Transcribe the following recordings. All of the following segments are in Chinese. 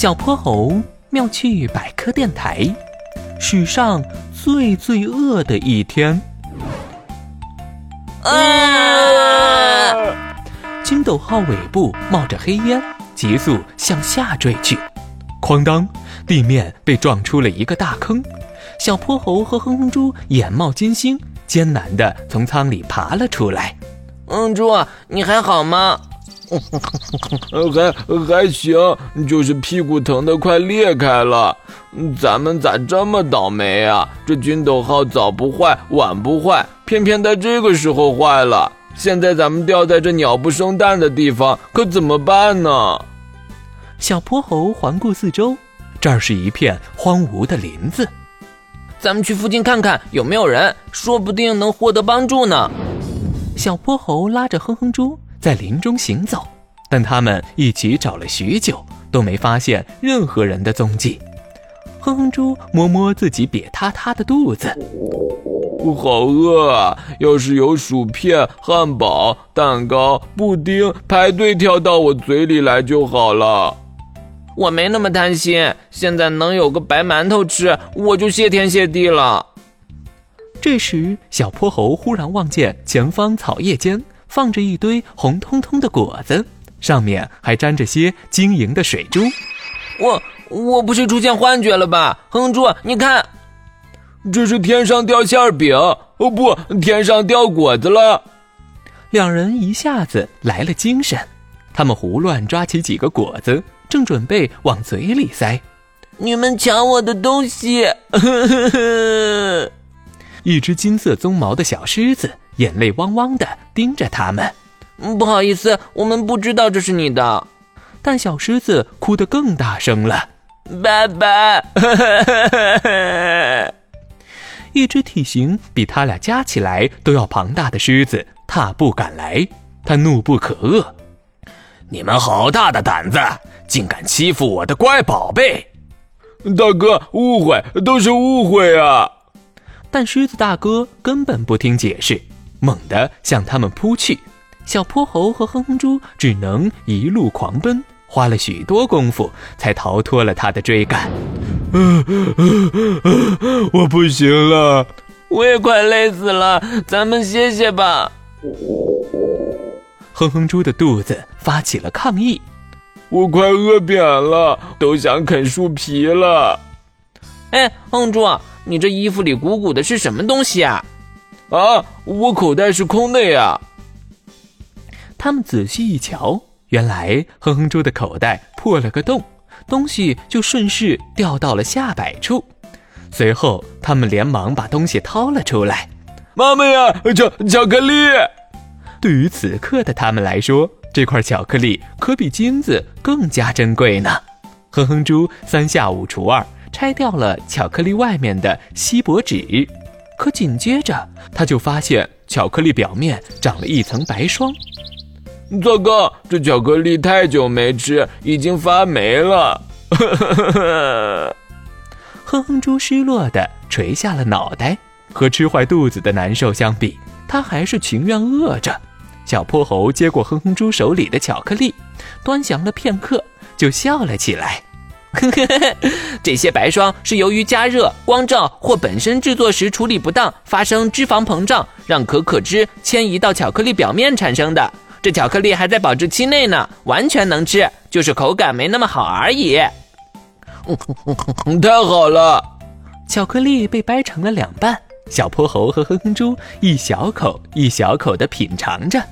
小泼猴妙趣百科电台，史上最罪恶的一天。啊！金斗号尾部冒着黑烟，急速向下坠去。哐当，地面被撞出了一个大坑。小泼猴和哼哼猪眼冒金星，艰难地从舱里爬了出来。哼猪，你还好吗？还还行，就是屁股疼得快裂开了。咱们咋这么倒霉啊？这军斗号早不坏，晚不坏，偏偏在这个时候坏了。现在咱们掉在这鸟不生蛋的地方，可怎么办呢？小泼猴环顾四周，这儿是一片荒芜的林子。咱们去附近看看有没有人，说不定能获得帮助呢。小泼猴拉着哼哼猪。在林中行走，但他们一起找了许久，都没发现任何人的踪迹。哼哼猪摸摸自己瘪塌塌的肚子，好饿啊！要是有薯片、汉堡、蛋糕、布丁排队跳到我嘴里来就好了。我没那么贪心，现在能有个白馒头吃，我就谢天谢地了。这时，小泼猴忽然望见前方草叶间。放着一堆红彤彤的果子，上面还沾着些晶莹的水珠。我我不是出现幻觉了吧？哼猪，你看，这是天上掉馅饼哦，不，天上掉果子了。两人一下子来了精神，他们胡乱抓起几个果子，正准备往嘴里塞。你们抢我的东西！一只金色鬃毛的小狮子。眼泪汪汪的盯着他们，不好意思，我们不知道这是你的。但小狮子哭得更大声了，爸爸！一只体型比他俩加起来都要庞大的狮子踏步赶来，他怒不可遏：“你们好大的胆子，竟敢欺负我的乖宝贝！”大哥，误会，都是误会啊！但狮子大哥根本不听解释。猛地向他们扑去，小泼猴和哼哼猪只能一路狂奔，花了许多功夫才逃脱了他的追赶。我不行了，我也快累死了，咱们歇歇吧。哼哼猪的肚子发起了抗议，我快饿扁了，都想啃树皮了。哎，哼猪，你这衣服里鼓鼓的是什么东西啊？啊！我口袋是空的呀。他们仔细一瞧，原来哼哼猪的口袋破了个洞，东西就顺势掉到了下摆处。随后，他们连忙把东西掏了出来。妈妈呀，巧巧克力！对于此刻的他们来说，这块巧克力可比金子更加珍贵呢。哼哼猪三下五除二拆掉了巧克力外面的锡箔纸。可紧接着，他就发现巧克力表面长了一层白霜。糟糕，这巧克力太久没吃，已经发霉了。哼哼猪失落的垂下了脑袋。和吃坏肚子的难受相比，他还是情愿饿着。小泼猴接过哼哼猪手里的巧克力，端详了片刻，就笑了起来。这些白霜是由于加热、光照或本身制作时处理不当，发生脂肪膨胀，让可可脂迁移到巧克力表面产生的。这巧克力还在保质期内呢，完全能吃，就是口感没那么好而已。太好了！巧克力被掰成了两半，小泼猴和哼哼猪一小口一小口地品尝着，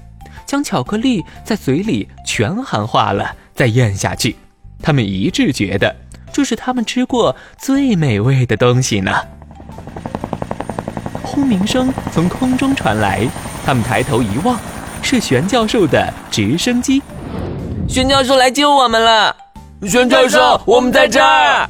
将巧克力在嘴里全含化了，再咽下去。他们一致觉得这是他们吃过最美味的东西呢。轰鸣声从空中传来，他们抬头一望，是玄教授的直升机。玄教授来救我们了！玄教授，我们在这儿。